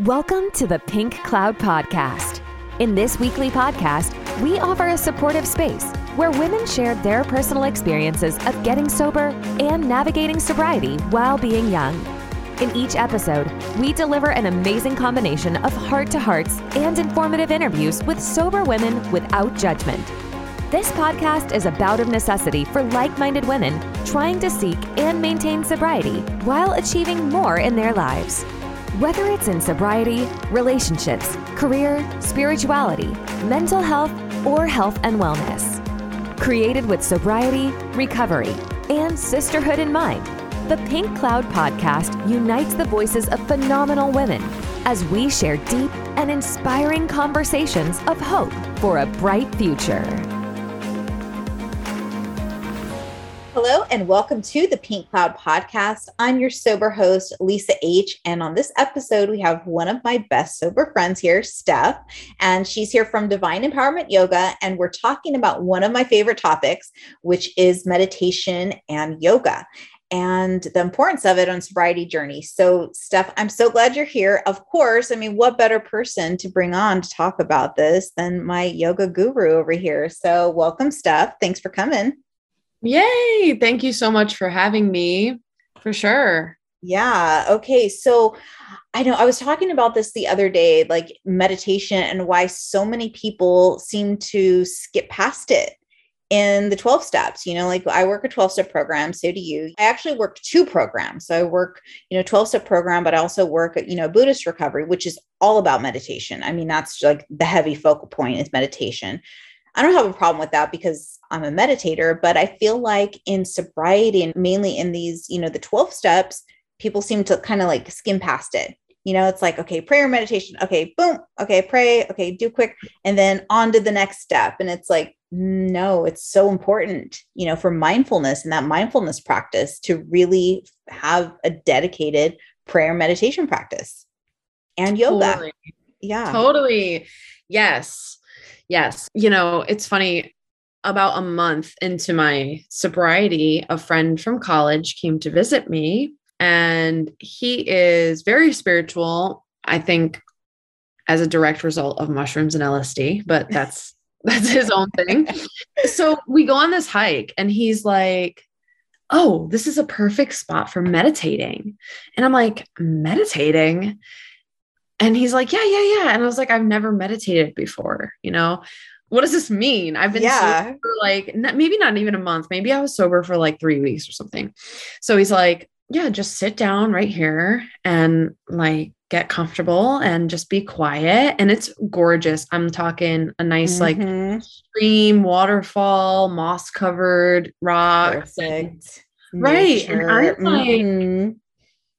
Welcome to the Pink Cloud Podcast. In this weekly podcast, we offer a supportive space where women share their personal experiences of getting sober and navigating sobriety while being young. In each episode, we deliver an amazing combination of heart to hearts and informative interviews with sober women without judgment. This podcast is a bout of necessity for like minded women trying to seek and maintain sobriety while achieving more in their lives. Whether it's in sobriety, relationships, career, spirituality, mental health, or health and wellness. Created with sobriety, recovery, and sisterhood in mind, the Pink Cloud podcast unites the voices of phenomenal women as we share deep and inspiring conversations of hope for a bright future. Hello, and welcome to the Pink Cloud Podcast. I'm your sober host, Lisa H. And on this episode, we have one of my best sober friends here, Steph. And she's here from Divine Empowerment Yoga. And we're talking about one of my favorite topics, which is meditation and yoga and the importance of it on sobriety journey. So, Steph, I'm so glad you're here. Of course, I mean, what better person to bring on to talk about this than my yoga guru over here? So, welcome, Steph. Thanks for coming. Yay. Thank you so much for having me. For sure. Yeah. Okay. So I know I was talking about this the other day, like meditation and why so many people seem to skip past it in the 12 steps. You know, like I work a 12 step program, so do you. I actually work two programs. So I work, you know, 12 step program, but I also work, you know, Buddhist recovery, which is all about meditation. I mean, that's like the heavy focal point is meditation. I don't have a problem with that because I'm a meditator, but I feel like in sobriety and mainly in these, you know, the 12 steps, people seem to kind of like skim past it. You know, it's like, okay, prayer meditation. Okay, boom. Okay, pray. Okay, do quick. And then on to the next step. And it's like, no, it's so important, you know, for mindfulness and that mindfulness practice to really have a dedicated prayer meditation practice and yoga. Totally. Yeah. Totally. Yes. Yes. You know, it's funny. About a month into my sobriety, a friend from college came to visit me, and he is very spiritual. I think as a direct result of mushrooms and LSD, but that's that's his own thing. so we go on this hike, and he's like, Oh, this is a perfect spot for meditating. And I'm like, Meditating? And he's like, Yeah, yeah, yeah. And I was like, I've never meditated before, you know? what does this mean? I've been Yeah. sober for like maybe not even a month. Maybe I was sober for like three weeks or something. So he's like, yeah, just sit down right here and like get comfortable and just be quiet. And it's gorgeous. I'm talking a nice like Mhm. stream, waterfall, moss covered rocks. Perfect. Right. And I'm like, Mhm.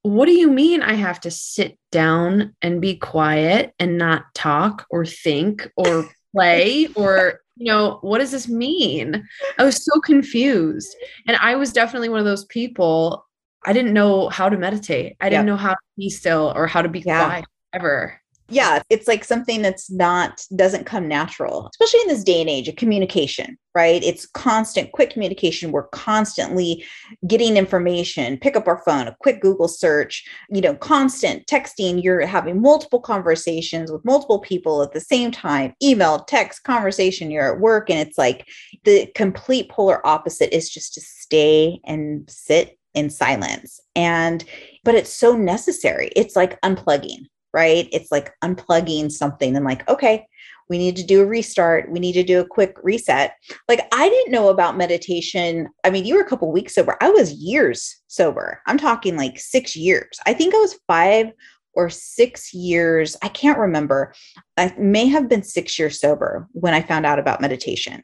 What do you mean I have to sit down and be quiet and not talk or think or play or you know what does this mean I was so confused and I was definitely one of those people I didn't know how to meditate I didn't Yep. know how to be still or how to be Yeah. quiet ever yeah, it's like something that's not doesn't come natural, especially in this day and age of communication, right? It's constant, quick communication. We're constantly getting information, pick up our phone, a quick Google search, you know, constant texting. You're having multiple conversations with multiple people at the same time, email, text, conversation, you're at work. And it's like the complete polar opposite is just to stay and sit in silence. And but it's so necessary. It's like unplugging right? It's like unplugging something and like, okay, we need to do a restart. We need to do a quick reset. Like I didn't know about meditation. I mean, you were a couple weeks sober. I was years sober. I'm talking like 6 years. I think I was 5 or 6 years. I can't remember. I may have been 6 years sober when I found out about meditation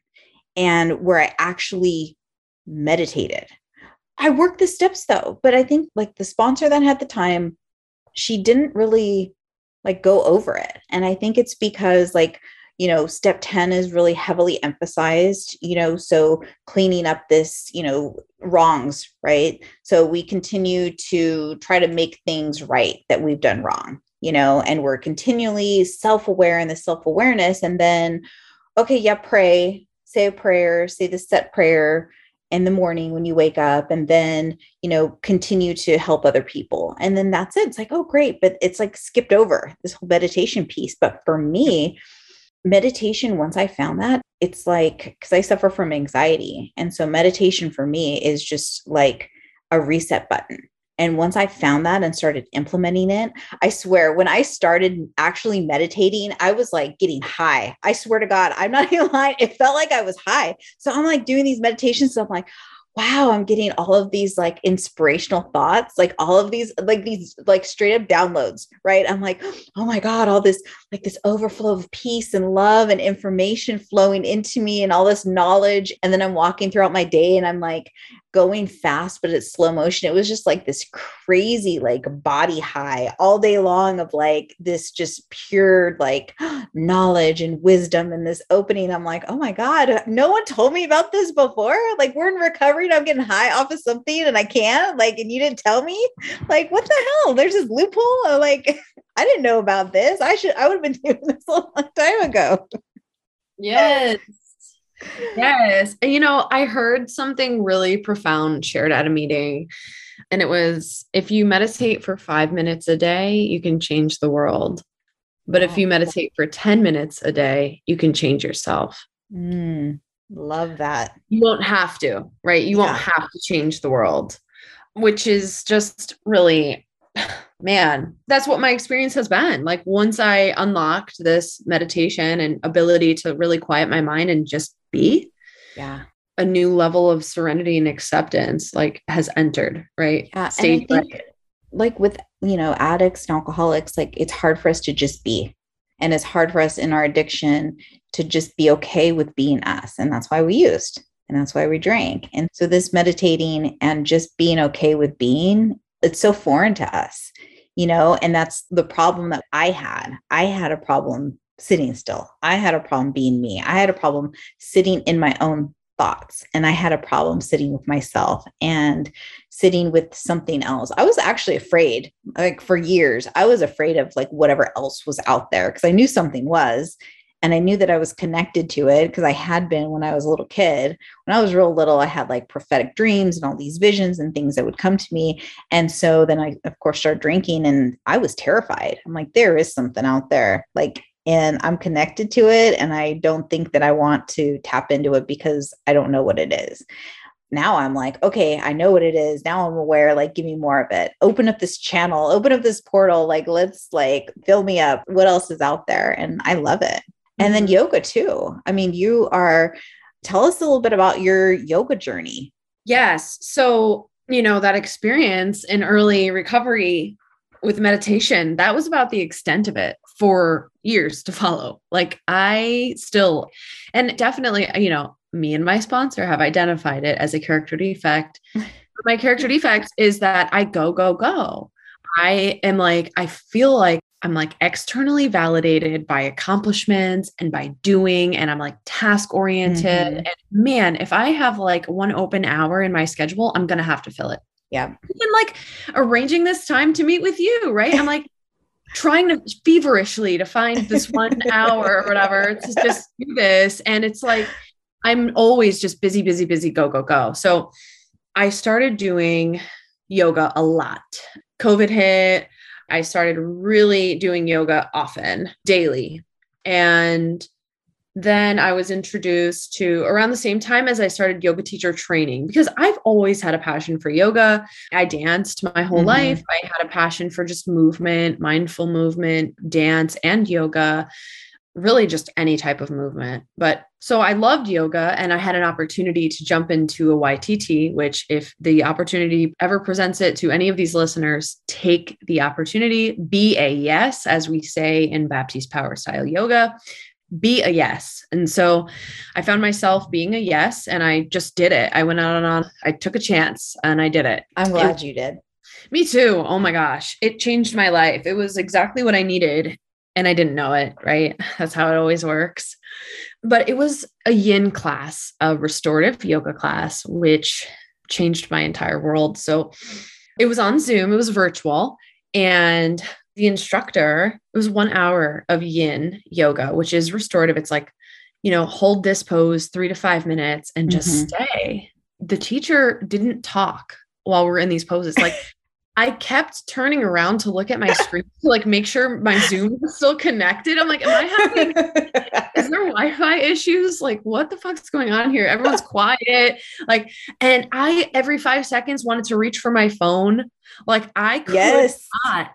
and where I actually meditated. I worked the steps though, but I think like the sponsor that had the time she didn't really like go over it. And i think it's because like you know step 10 is really heavily emphasized you know so cleaning up this you know wrongs right? So we continue to try to make things right that we've done wrong you know and we're continually self-aware in the self-awareness and then okay yeah pray say a prayer say the set prayer in the morning when you wake up and then you know continue to help other people. And then that's it. It's like oh great. But it's like skipped over this whole meditation piece. But for me meditation once i found that it's like because i suffer from anxiety. And so meditation for me is just like a reset button and once I found that and started implementing it, I swear, when I started actually meditating, I was like getting high. I swear to God, I'm not even lying. It felt like I was high. So I'm like doing these meditations. So I'm like, wow, I'm getting all of these like inspirational thoughts, like all of these, like these, like straight up downloads, right? I'm like, oh my God, all this, like this overflow of peace and love and information flowing into me and all this knowledge. And then I'm walking throughout my day and I'm like, going fast, but it's slow motion. It was just like this crazy, like body high all day long of like this just pure like knowledge and wisdom and this opening. I'm like, oh my God, no one told me about this before. Like we're in recovery and I'm getting high off of something and I can't, like, and you didn't tell me. Like, what the hell? There's this loophole. Like, I didn't know about this. I should I would have been doing this a long time ago. Yes. Yes. And, you know, I heard something really profound shared at a meeting. And it was if you meditate for five minutes a day, you can change the world. But if you meditate for 10 minutes a day, you can change yourself. Mm, love that. You won't have to, right? You yeah. won't have to change the world, which is just really, man, that's what my experience has been. Like once I unlocked this meditation and ability to really quiet my mind and just be. Yeah. A new level of serenity and acceptance like has entered right? Yeah Stage think, like with you know addicts and alcoholics like it's hard for us to just be. And it's hard for us in our addiction to just be okay with being us. And that's why we used. And that's why we drank. And so this meditating and just being okay with being it's so foreign to us you know? And that's the problem that i had. I had a problem sitting still. I had a problem being me. I had a problem sitting in my own thoughts and I had a problem sitting with myself and sitting with something else. I was actually afraid like for years. I was afraid of like whatever else was out there because I knew something was and I knew that I was connected to it because I had been when I was a little kid. When I was real little, I had like prophetic dreams and all these visions and things that would come to me. And so then I, of course, started drinking and I was terrified. I'm like, there is something out there. Like and I'm connected to it. And I don't think that I want to tap into it because I don't know what it is. Now I'm like, okay, I know what it is. Now I'm aware, like, give me more of it. Open up this channel, open up this portal. Like, let's like fill me up. What else is out there? And I love it. And then mm-hmm. yoga too. I mean, you are, tell us a little bit about your yoga journey. Yes. So, you know, that experience in early recovery with meditation, that was about the extent of it for years to follow. Like I still, and definitely, you know, me and my sponsor have identified it as a character defect. my character defect is that I go, go, go. I am like, I feel like I'm like externally validated by accomplishments and by doing, and I'm like task oriented. Mm-hmm. And man, if I have like one open hour in my schedule, I'm going to have to fill it. Yeah. And like arranging this time to meet with you, right? I'm like, trying to feverishly to find this one hour or whatever to just do this. And it's like, I'm always just busy, busy, busy, go, go, go. So I started doing yoga a lot. COVID hit. I started really doing yoga often, daily. And then I was introduced to around the same time as I started yoga teacher training because I've always had a passion for yoga. I danced my whole mm-hmm. life. I had a passion for just movement, mindful movement, dance, and yoga, really just any type of movement. But so I loved yoga and I had an opportunity to jump into a YTT, which, if the opportunity ever presents it to any of these listeners, take the opportunity, be a yes, as we say in Baptiste Power Style Yoga be a yes. And so I found myself being a yes and I just did it. I went out and on, I took a chance and I did it. I'm glad it, you did. Me too. Oh my gosh. It changed my life. It was exactly what I needed and I didn't know it, right? That's how it always works. But it was a yin class, a restorative yoga class, which changed my entire world. So it was on Zoom, it was virtual. And the instructor, it was one hour of yin yoga, which is restorative. It's like, you know, hold this pose three to five minutes and just mm-hmm. stay. the teacher didn't talk while we're in these poses. Like I kept turning around to look at my screen to like make sure my Zoom was still connected. I'm like, am I having is there Wi-Fi issues? Like, what the fuck's going on here? Everyone's quiet. Like, and I every five seconds wanted to reach for my phone. Like I could yes. not.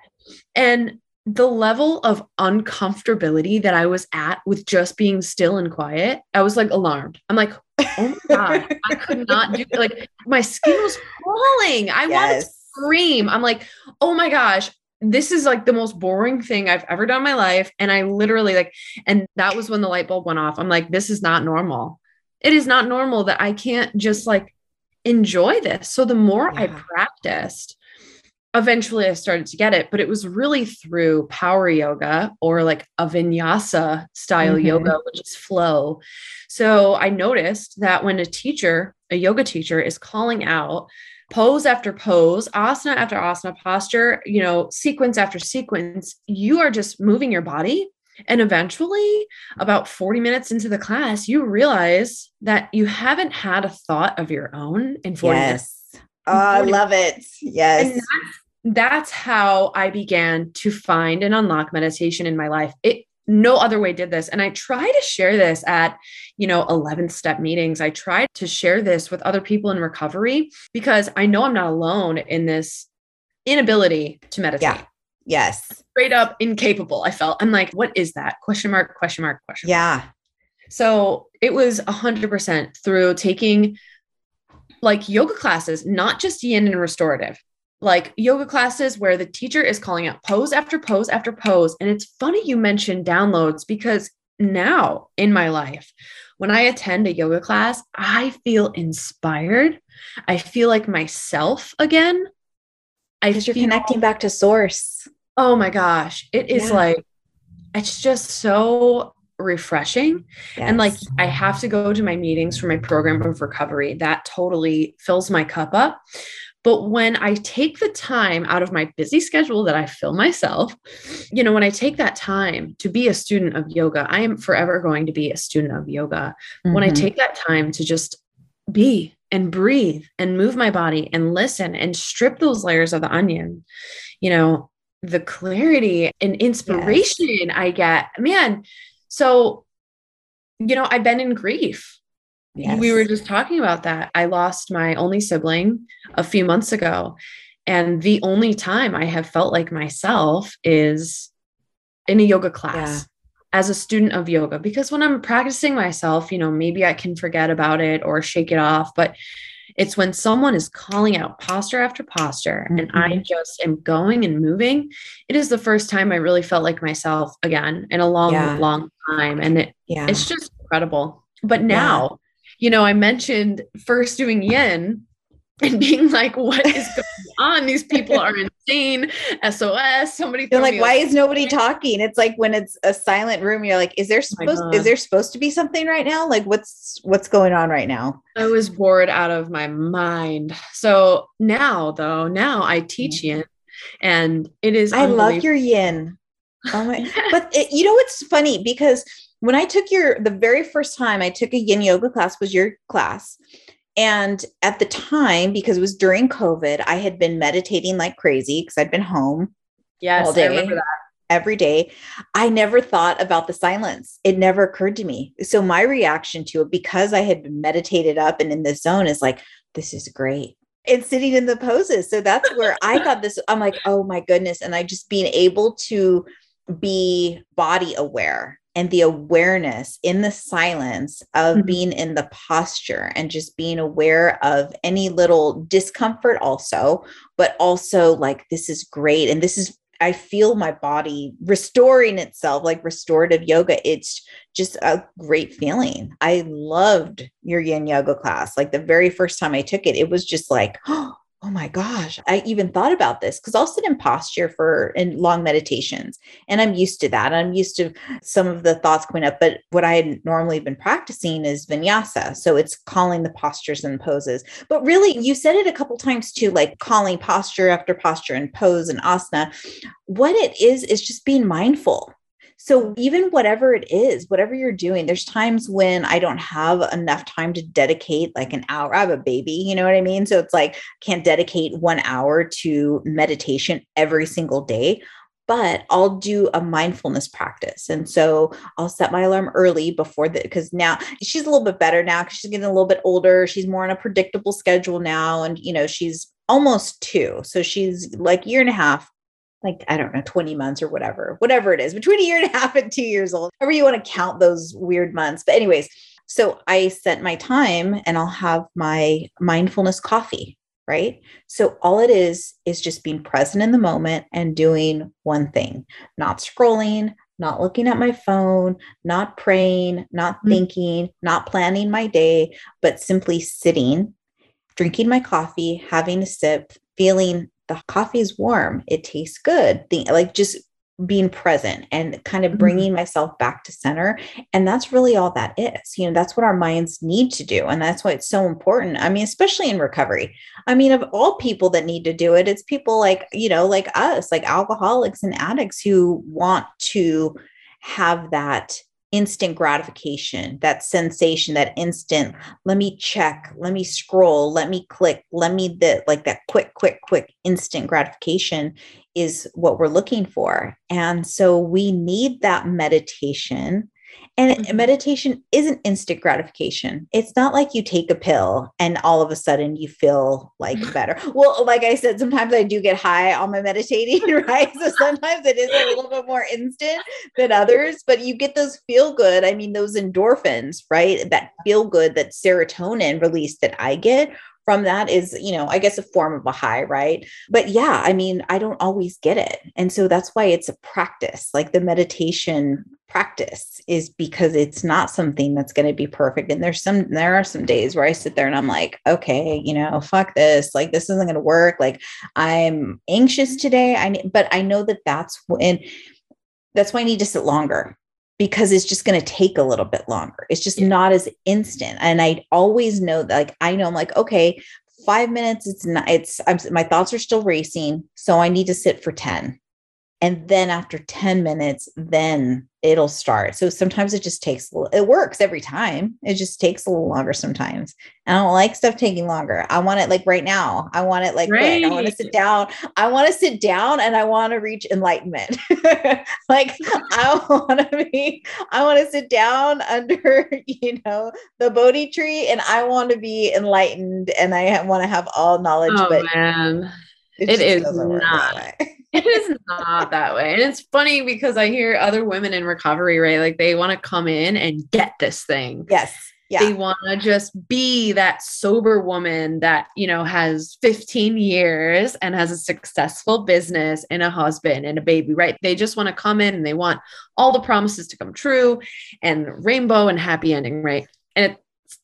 And the level of uncomfortability that I was at with just being still and quiet, I was like alarmed. I'm like, oh my God, I could not do like my skin was crawling. I yes. wanted to scream. I'm like, oh my gosh, this is like the most boring thing I've ever done in my life. And I literally like, and that was when the light bulb went off. I'm like, this is not normal. It is not normal that I can't just like enjoy this. So the more yeah. I practiced, eventually I started to get it, but it was really through power yoga or like a vinyasa style mm-hmm. yoga, which is flow. So I noticed that when a teacher, a yoga teacher, is calling out pose after pose, asana after asana, posture, you know, sequence after sequence, you are just moving your body. And eventually, about 40 minutes into the class, you realize that you haven't had a thought of your own in 40 yes. minutes. Oh, I love it. Yes. That's, how I began to find and unlock meditation in my life. It no other way did this. And i try to share this at you know 11th step meetings. I try to share this with other people in recovery because i know i'm not alone in this inability to meditate. Yeah. Yes. Straight up incapable i felt. I'm like what is that? Question mark question mark question yeah. So it was 100% through taking like yoga classes not just yin and restorative like yoga classes where the teacher is calling out pose after pose after pose. And it's funny you mentioned downloads because now in my life, when I attend a yoga class, I feel inspired. I feel like myself again. I because you're feel, connecting back to source. Oh my gosh. It is yeah. like, it's just so refreshing. Yes. And like, I have to go to my meetings for my program of recovery. That totally fills my cup up. But when I take the time out of my busy schedule that I fill myself, you know, when I take that time to be a student of yoga, I am forever going to be a student of yoga. Mm-hmm. When I mm-hmm. take that time to just be and breathe and move my body and listen and strip those layers of the onion, you know, the clarity and inspiration yes. I get, man. So, you know, I've been in grief Yes. We were just talking about that. I lost my only sibling a few months ago. And the only time I have felt like myself is in a yoga class yeah. as a student of yoga. Because when I'm practicing myself, you know, maybe I can forget about it or shake it off. But it's when someone is calling out posture after posture mm-hmm. and I mm-hmm. just am going and moving. It is the first time I really felt like myself again in a long, yeah. long time. And it, yeah. it's just incredible. But now, you know, I mentioned first doing yin and being like, what is going on? These people are insane. SOS. Somebody They're like, why is nobody talking? It's like when it's a silent room, you're like, is there oh supposed oh is there supposed to be something right now? Like what's what's going on right now? I was bored out of my mind. So now though, now I teach yin and it is I love your yin. Oh my but it, you know what's funny because when I took your the very first time I took a yin yoga class was your class. And at the time, because it was during COVID, I had been meditating like crazy because I'd been home yes, all day, every day. I never thought about the silence. It never occurred to me. So my reaction to it, because I had been meditated up and in the zone, is like, this is great. And sitting in the poses. So that's where I got this. I'm like, oh my goodness. And I just being able to be body aware and the awareness in the silence of mm-hmm. being in the posture and just being aware of any little discomfort also but also like this is great and this is I feel my body restoring itself like restorative yoga. It's just a great feeling. I loved your yin yoga class. Like the very first time I took it, it was just like, oh, oh my gosh, I even thought about this because I'll sit in posture for in long meditations and I'm used to that. I'm used to some of the thoughts coming up, but what I had normally been practicing is vinyasa. So it's calling the postures and poses. But really, you said it a couple times too, like calling posture after posture and pose and asana. What it is, is just being mindful. So even whatever it is, whatever you're doing, there's times when I don't have enough time to dedicate like an hour. I have a baby, you know what I mean? So it's like can't dedicate 1 hour to meditation every single day but I'll do a mindfulness practice. And so I'll set my alarm early before the because now she's a little bit better now because she's getting a little bit older. She's more on a predictable schedule now. And you know, she's almost two. So she's like year and a half, like I don't know, 20 months or whatever, whatever it is, between a year and a half and two years old. However you want to count those weird months. But anyways, so I set my time and I'll have my mindfulness coffee right? So all it is is just being present in the moment and doing one thing, not scrolling, not looking at my phone, not praying, not mm-hmm. thinking, not planning my day, but simply sitting, drinking my coffee, having a sip, feeling the coffee is warm, it tastes good, the, like just being present and kind of mm-hmm. bringing mm-hmm. myself back to center and that's really all that is you know that's what our minds need to do and that's why it's so important i mean especially in recovery i mean of all people that need to do it it's people like you know like us like alcoholics and addicts who want to have that instant gratification, that sensation, that instant, let me check, let me scroll, let me click, let me the like that quick, quick, quick instant gratification is what we're looking for. And so we need that meditation and mm-hmm. meditation isn't instant gratification. It's not like you take a pill and all of a sudden you feel like better. Well, like I said, sometimes I do get high on my meditating, right? So sometimes it is a little bit more instant than others, but you get those feel good. I mean, those endorphins, right? That feel good, that serotonin release that I get from that is, you know, I guess a form of a high, right? But yeah, I mean, I don't always get it. And so that's why it's a practice. Like the meditation practice is because it's not something that's going to be perfect. And there's some, there are some days where I sit there and I'm like, okay, you know, fuck this. Like this isn't going to work. Like I'm anxious today. I, but I know that that's when, that's why I need to sit longer because it's just going to take a little bit longer. It's just yeah. not as instant. And I always know that, like, I know I'm like, okay, five minutes, it's not, it's, I'm, my thoughts are still racing. So I need to sit for 10. And then after 10 minutes, then it'll start. So sometimes it just takes, a little it works every time. It just takes a little longer sometimes. I don't like stuff taking longer. I want it like right now. I want it like right. I want to sit down. I want to sit down and I want to reach enlightenment. like I want to be, I want to sit down under, you know, the Bodhi tree and I want to be enlightened and I want to have all knowledge. Oh, but man. It, it is not. it is not that way. And it's funny because I hear other women in recovery, right? Like they want to come in and get this thing. Yes. Yeah. They want to just be that sober woman that, you know, has 15 years and has a successful business and a husband and a baby, right? They just want to come in and they want all the promises to come true and rainbow and happy ending, right? And it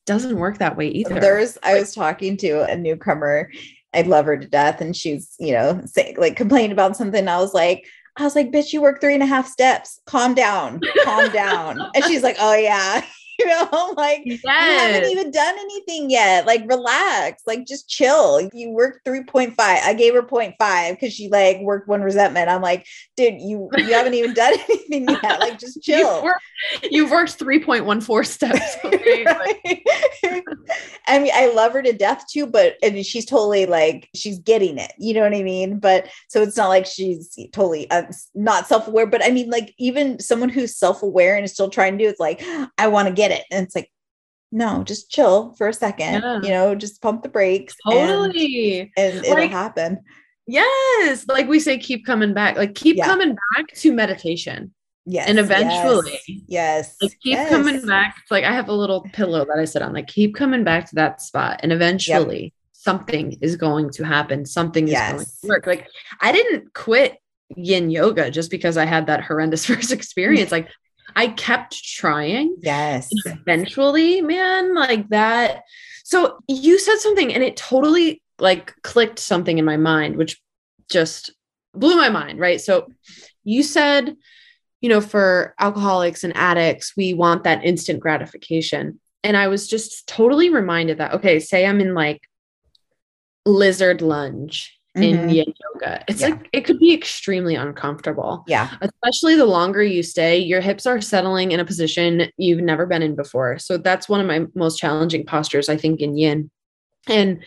doesn't work that way either. There's, I was talking to a newcomer I love her to death. And she's, you know, say, like complaining about something. I was like, I was like, bitch, you work three and a half steps. Calm down. Calm down. And she's like, oh yeah. you know, like yes. you haven't even done anything yet. Like relax, like just chill. You worked 3.5. I gave her 0.5 because she like worked one resentment. I'm like, dude, you you haven't even done anything yet. Like just chill. You've worked, you've worked 3.14 steps. Okay? I mean, I love her to death too, but and she's totally like she's getting it. You know what I mean? But so it's not like she's totally uh, not self-aware, but I mean like even someone who's self-aware and is still trying to do it's like I want to get it. And it's like, no, just chill for a second, yeah. you know, just pump the brakes. Totally. And, and it'll happen. Yes. Like we say, keep coming back, like keep yeah. coming back to meditation. Yes. And eventually, yes. yes like keep yes. coming back. It's like I have a little pillow that I sit on, like keep coming back to that spot. And eventually yep. something is going to happen. Something is going to work. Like I didn't quit yin yoga just because I had that horrendous first experience. like I kept trying. Yes. Eventually, man, like that. So you said something and it totally like clicked something in my mind, which just blew my mind, right? So you said, you know, for alcoholics and addicts, we want that instant gratification. And I was just totally reminded that, okay, say I'm in like lizard lunge in Mhm. yin yoga. It's Yeah. like it could be extremely uncomfortable. Yeah. Especially the longer you stay, your hips are settling in a position you've never been in before. So that's one of my most challenging postures, I think, in yin. And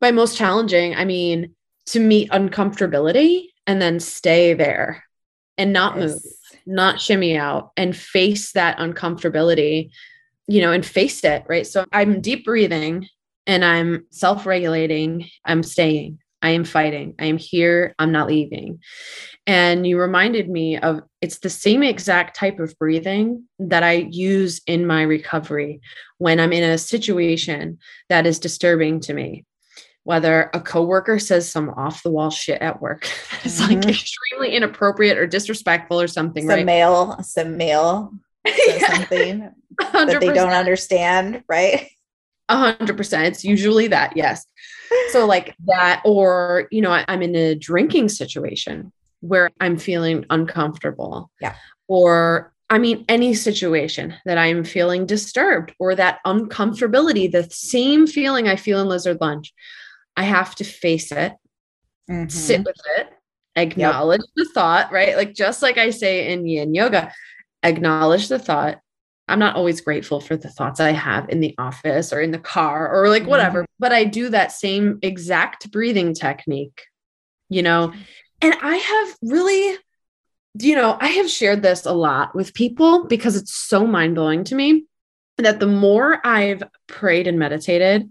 by most challenging, I mean to meet uncomfortability and then stay there and not move, not shimmy out and face that uncomfortability, you know, and face it, right? So I'm deep breathing and I'm self regulating, I'm staying. I am fighting. I am here. I'm not leaving. And you reminded me of it's the same exact type of breathing that I use in my recovery when I'm in a situation that is disturbing to me. Whether a coworker says some off the wall shit at work it's like Mhm. extremely inappropriate or disrespectful or something, Some right? male, some male says Yeah, something that they don't understand, right? A hundred percent. It's usually that, yes. So like that, or you know, I, I'm in a drinking situation where I'm feeling uncomfortable. Yeah. Or I mean, any situation that I'm feeling disturbed or that uncomfortability, the same feeling I feel in lizard lunge. I have to face it, Mhm. sit with it, acknowledge the thought, right? Like just like I say in yin yoga, acknowledge the thought. I'm not always grateful for the thoughts I have in the office or in the car or like mm-hmm. whatever, but I do that same exact breathing technique, you know. And I have really, you know, I have shared this a lot with people because it's so mind blowing to me that the more I've prayed and meditated,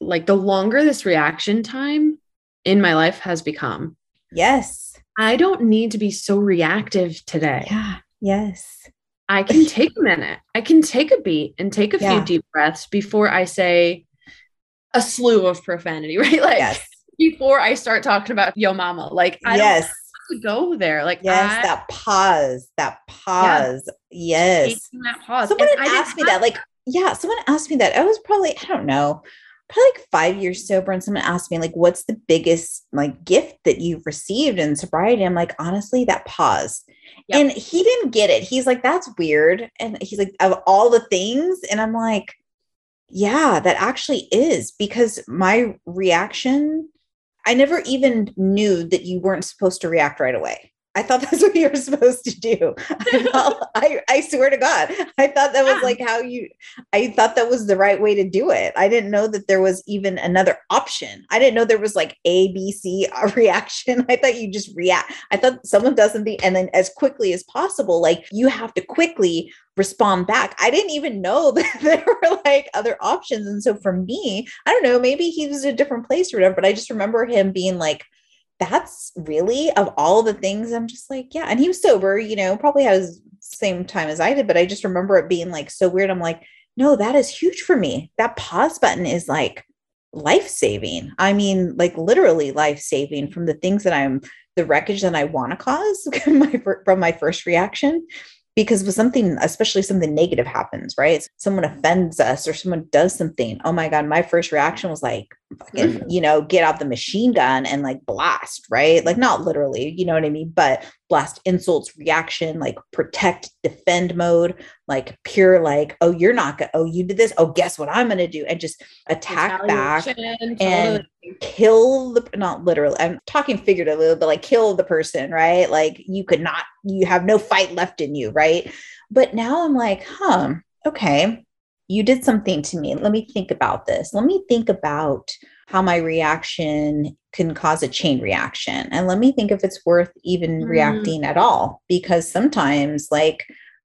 like the longer this reaction time in my life has become. Yes. I don't need to be so reactive today. Yeah. Yes. I can take a minute. I can take a beat and take a Yeah. few deep breaths before I say a slew of profanity, right? Like Yes. before I start talking about yo mama. Like I yes. don't go there. Like Yes. I, that pause. That pause. Yes. that pause. Someone And had I didn't asked me that. Like, yeah, someone asked me that. I was probably, I don't know, probably like five years sober. And someone asked me, like, what's the biggest like gift that you've received in sobriety? I'm like, honestly, that pause. Yep. And he didn't get it. He's like, that's weird. And he's like, of all the things. And I'm like, yeah, that actually is because my reaction, I never even knew that you weren't supposed to react right away. I thought that's what you were supposed to do. I, thought- I, I swear to God, I thought that was Yeah. like how you, I thought that was the right way to do it. I didn't know that there was even another option. I didn't know there was like A, B, C uh, reaction. I thought you just react. I thought someone does something and then as quickly as possible, like you have to quickly respond back. I didn't even know that there were like other options. And so for me, I don't know, maybe he was in a different place or whatever, but I just remember him being like, that's really of all the things I'm just like, yeah. And he was sober, you know, probably has the same time as I did, but I just remember it being like so weird. I'm like, no, that is huge for me. That pause button is like life saving. I mean, like literally life saving from the things that I'm the wreckage that I want to cause my, from my first reaction. Because with something, especially something negative happens, right? Someone offends us or someone does something. Oh my God, my first reaction was like, fucking, you know, get out the machine gun and like blast, right? Like not literally, you know what I mean? But blast insults, reaction, like protect, defend mode, like pure, like, oh, you're not gonna, oh, you did this. Oh, guess what I'm gonna do? And just attack back and kill the not literally i'm talking figuratively but like kill the person right like you could not you have no fight left in you right but now i'm like huh okay you did something to me let me think about this let me think about how my reaction can cause a chain reaction and let me think if it's worth even Mm. reacting at all because sometimes like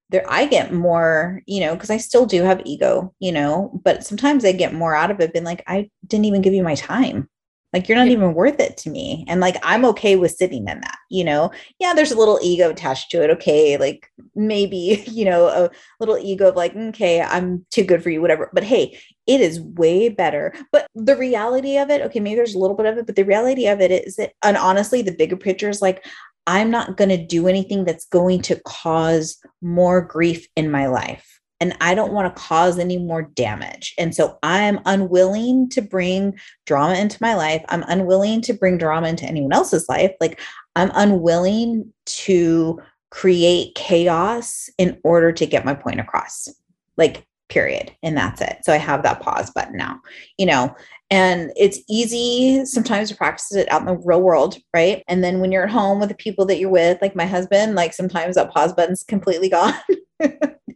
there I get more, you know, because I still do have ego, you know, but sometimes I get more out of it, being like, I didn't even give you my time. Like you're not Yeah. even worth it to me. And like I'm okay with sitting in that, you know. Yeah, there's a little ego attached to it. Okay, like maybe, you know, a little ego of like, okay, I'm too good for you, whatever. But hey, it is way better. But the reality of it, okay, maybe there's a little bit of it, but the reality of it is that, and honestly, the bigger picture is like, I'm not going to do anything that's going to cause more grief in my life. And I don't want to cause any more damage. And so I'm unwilling to bring drama into my life. I'm unwilling to bring drama into anyone else's life. Like I'm unwilling to create chaos in order to get my point across. Like period. And that's it. So I have that pause button now, you know, and it's easy sometimes to practice it out in the real world, right? And then when you're at home with the people that you're with, like my husband, like sometimes that pause button's completely gone.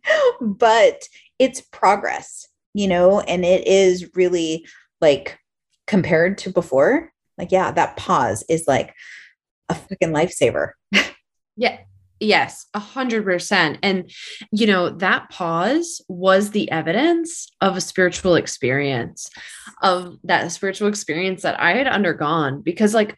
but it's progress, you know, and it is really like compared to before, like, yeah, that pause is like a fucking lifesaver. yeah. Yes, a hundred percent. And, you know, that pause was the evidence of a spiritual experience, of that spiritual experience that I had undergone. Because, like,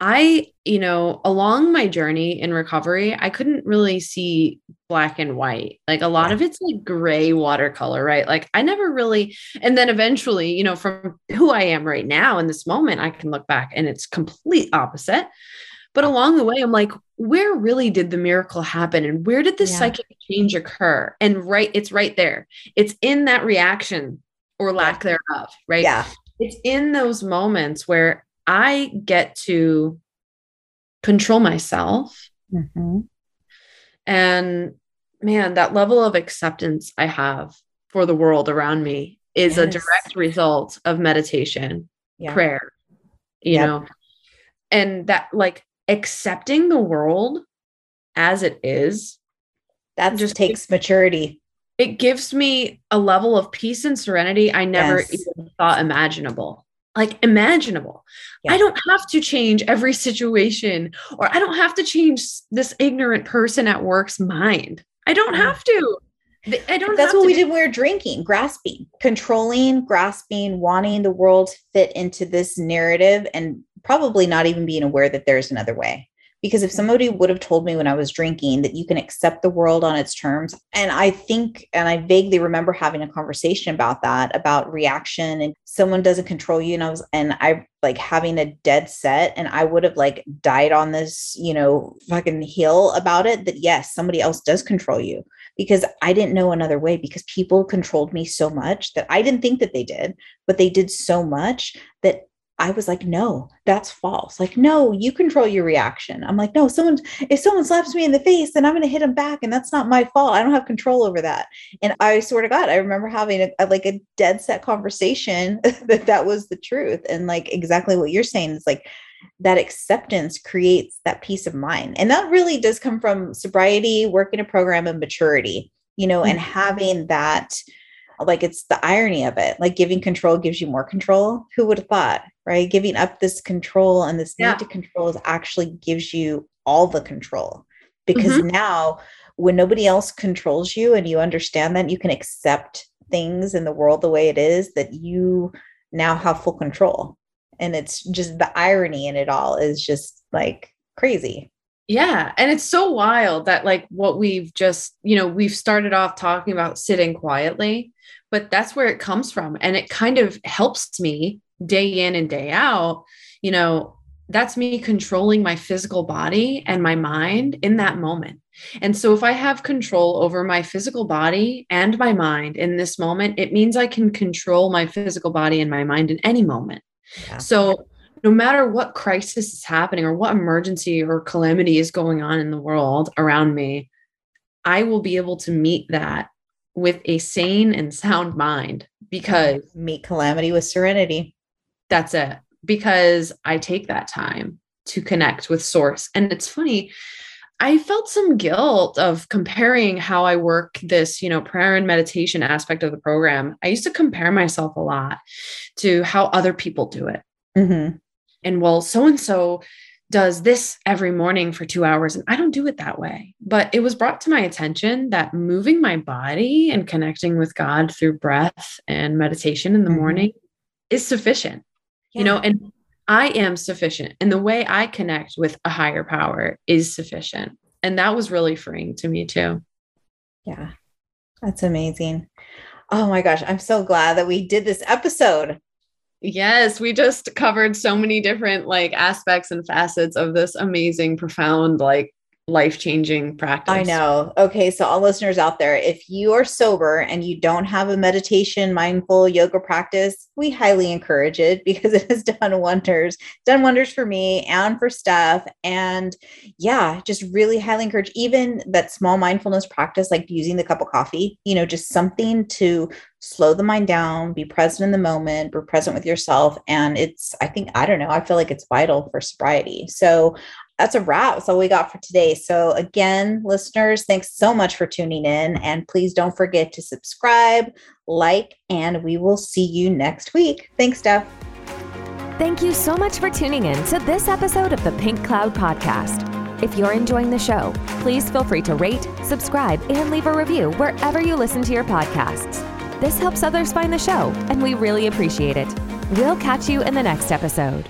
I, you know, along my journey in recovery, I couldn't really see black and white. Like a lot of it's like gray watercolor, right? Like I never really, and then eventually, you know, from who I am right now in this moment, I can look back and it's complete opposite. But along the way, I'm like, where really did the miracle happen? And where did this yeah. psychic change occur? And right, it's right there. It's in that reaction or lack thereof, right? Yeah. It's in those moments where I get to control myself. Mm-hmm. And man, that level of acceptance I have for the world around me is yes. a direct result of meditation, yeah. prayer, you yep. know, and that like accepting the world as it is. That just takes maturity. It gives me a level of peace and serenity I never yes. even thought imaginable like imaginable. Yeah. I don't have to change every situation or I don't have to change this ignorant person at work's mind. I don't have to. I don't That's what we did when we were drinking, grasping, controlling, grasping, wanting the world to fit into this narrative and probably not even being aware that there's another way. Because if somebody would have told me when I was drinking that you can accept the world on its terms, and I think, and I vaguely remember having a conversation about that, about reaction and someone doesn't control you. And I was, and I like having a dead set, and I would have like died on this, you know, fucking hill about it that yes, somebody else does control you because I didn't know another way because people controlled me so much that I didn't think that they did, but they did so much that I was like, no, that's false. Like, no, you control your reaction. I'm like, no, someone, if someone slaps me in the face, then I'm going to hit them back. And that's not my fault. I don't have control over that. And I swear to God, I remember having a, a, like a dead set conversation that that was the truth. And like exactly what you're saying is like that acceptance creates that peace of mind. And that really does come from sobriety, working a program, and maturity, you know, mm-hmm. and having that like it's the irony of it. Like giving control gives you more control. Who would have thought right? Giving up this control and this yeah. need to control is actually gives you all the control. Because mm-hmm. now when nobody else controls you and you understand that you can accept things in the world the way it is that you now have full control. And it's just the irony in it all is just like crazy yeah. And it's so wild that, like, what we've just, you know, we've started off talking about sitting quietly, but that's where it comes from. And it kind of helps me day in and day out. You know, that's me controlling my physical body and my mind in that moment. And so, if I have control over my physical body and my mind in this moment, it means I can control my physical body and my mind in any moment. Yeah. So, no matter what crisis is happening or what emergency or calamity is going on in the world around me, I will be able to meet that with a sane and sound mind because meet calamity with serenity. That's it. Because I take that time to connect with source. And it's funny, I felt some guilt of comparing how I work this, you know, prayer and meditation aspect of the program. I used to compare myself a lot to how other people do it. Mm-hmm and well so and so does this every morning for 2 hours and I don't do it that way. But it was brought to my attention that moving my body and connecting with God through breath and meditation in the mm-hmm. morning is sufficient yeah. you know and I am sufficient and the way I connect with a higher power is sufficient and that was really freeing to me too. Yeah. That's amazing. Oh my gosh i'm so glad that we did this episode Yes, we just covered so many different like aspects and facets of this amazing, profound, like life changing practice. I know. Okay. So, all listeners out there, if you are sober and you don't have a meditation, mindful yoga practice, we highly encourage it because it has done wonders, done wonders for me and for Steph. And yeah, just really highly encourage even that small mindfulness practice, like using the cup of coffee, you know, just something to slow the mind down, be present in the moment, be present with yourself. And it's, I think, I don't know, I feel like it's vital for sobriety. So that's a wrap. That's all we got for today. So, again, listeners, thanks so much for tuning in. And please don't forget to subscribe, like, and we will see you next week. Thanks, Steph. Thank you so much for tuning in to this episode of the Pink Cloud Podcast. If you're enjoying the show, please feel free to rate, subscribe, and leave a review wherever you listen to your podcasts. This helps others find the show, and we really appreciate it. We'll catch you in the next episode.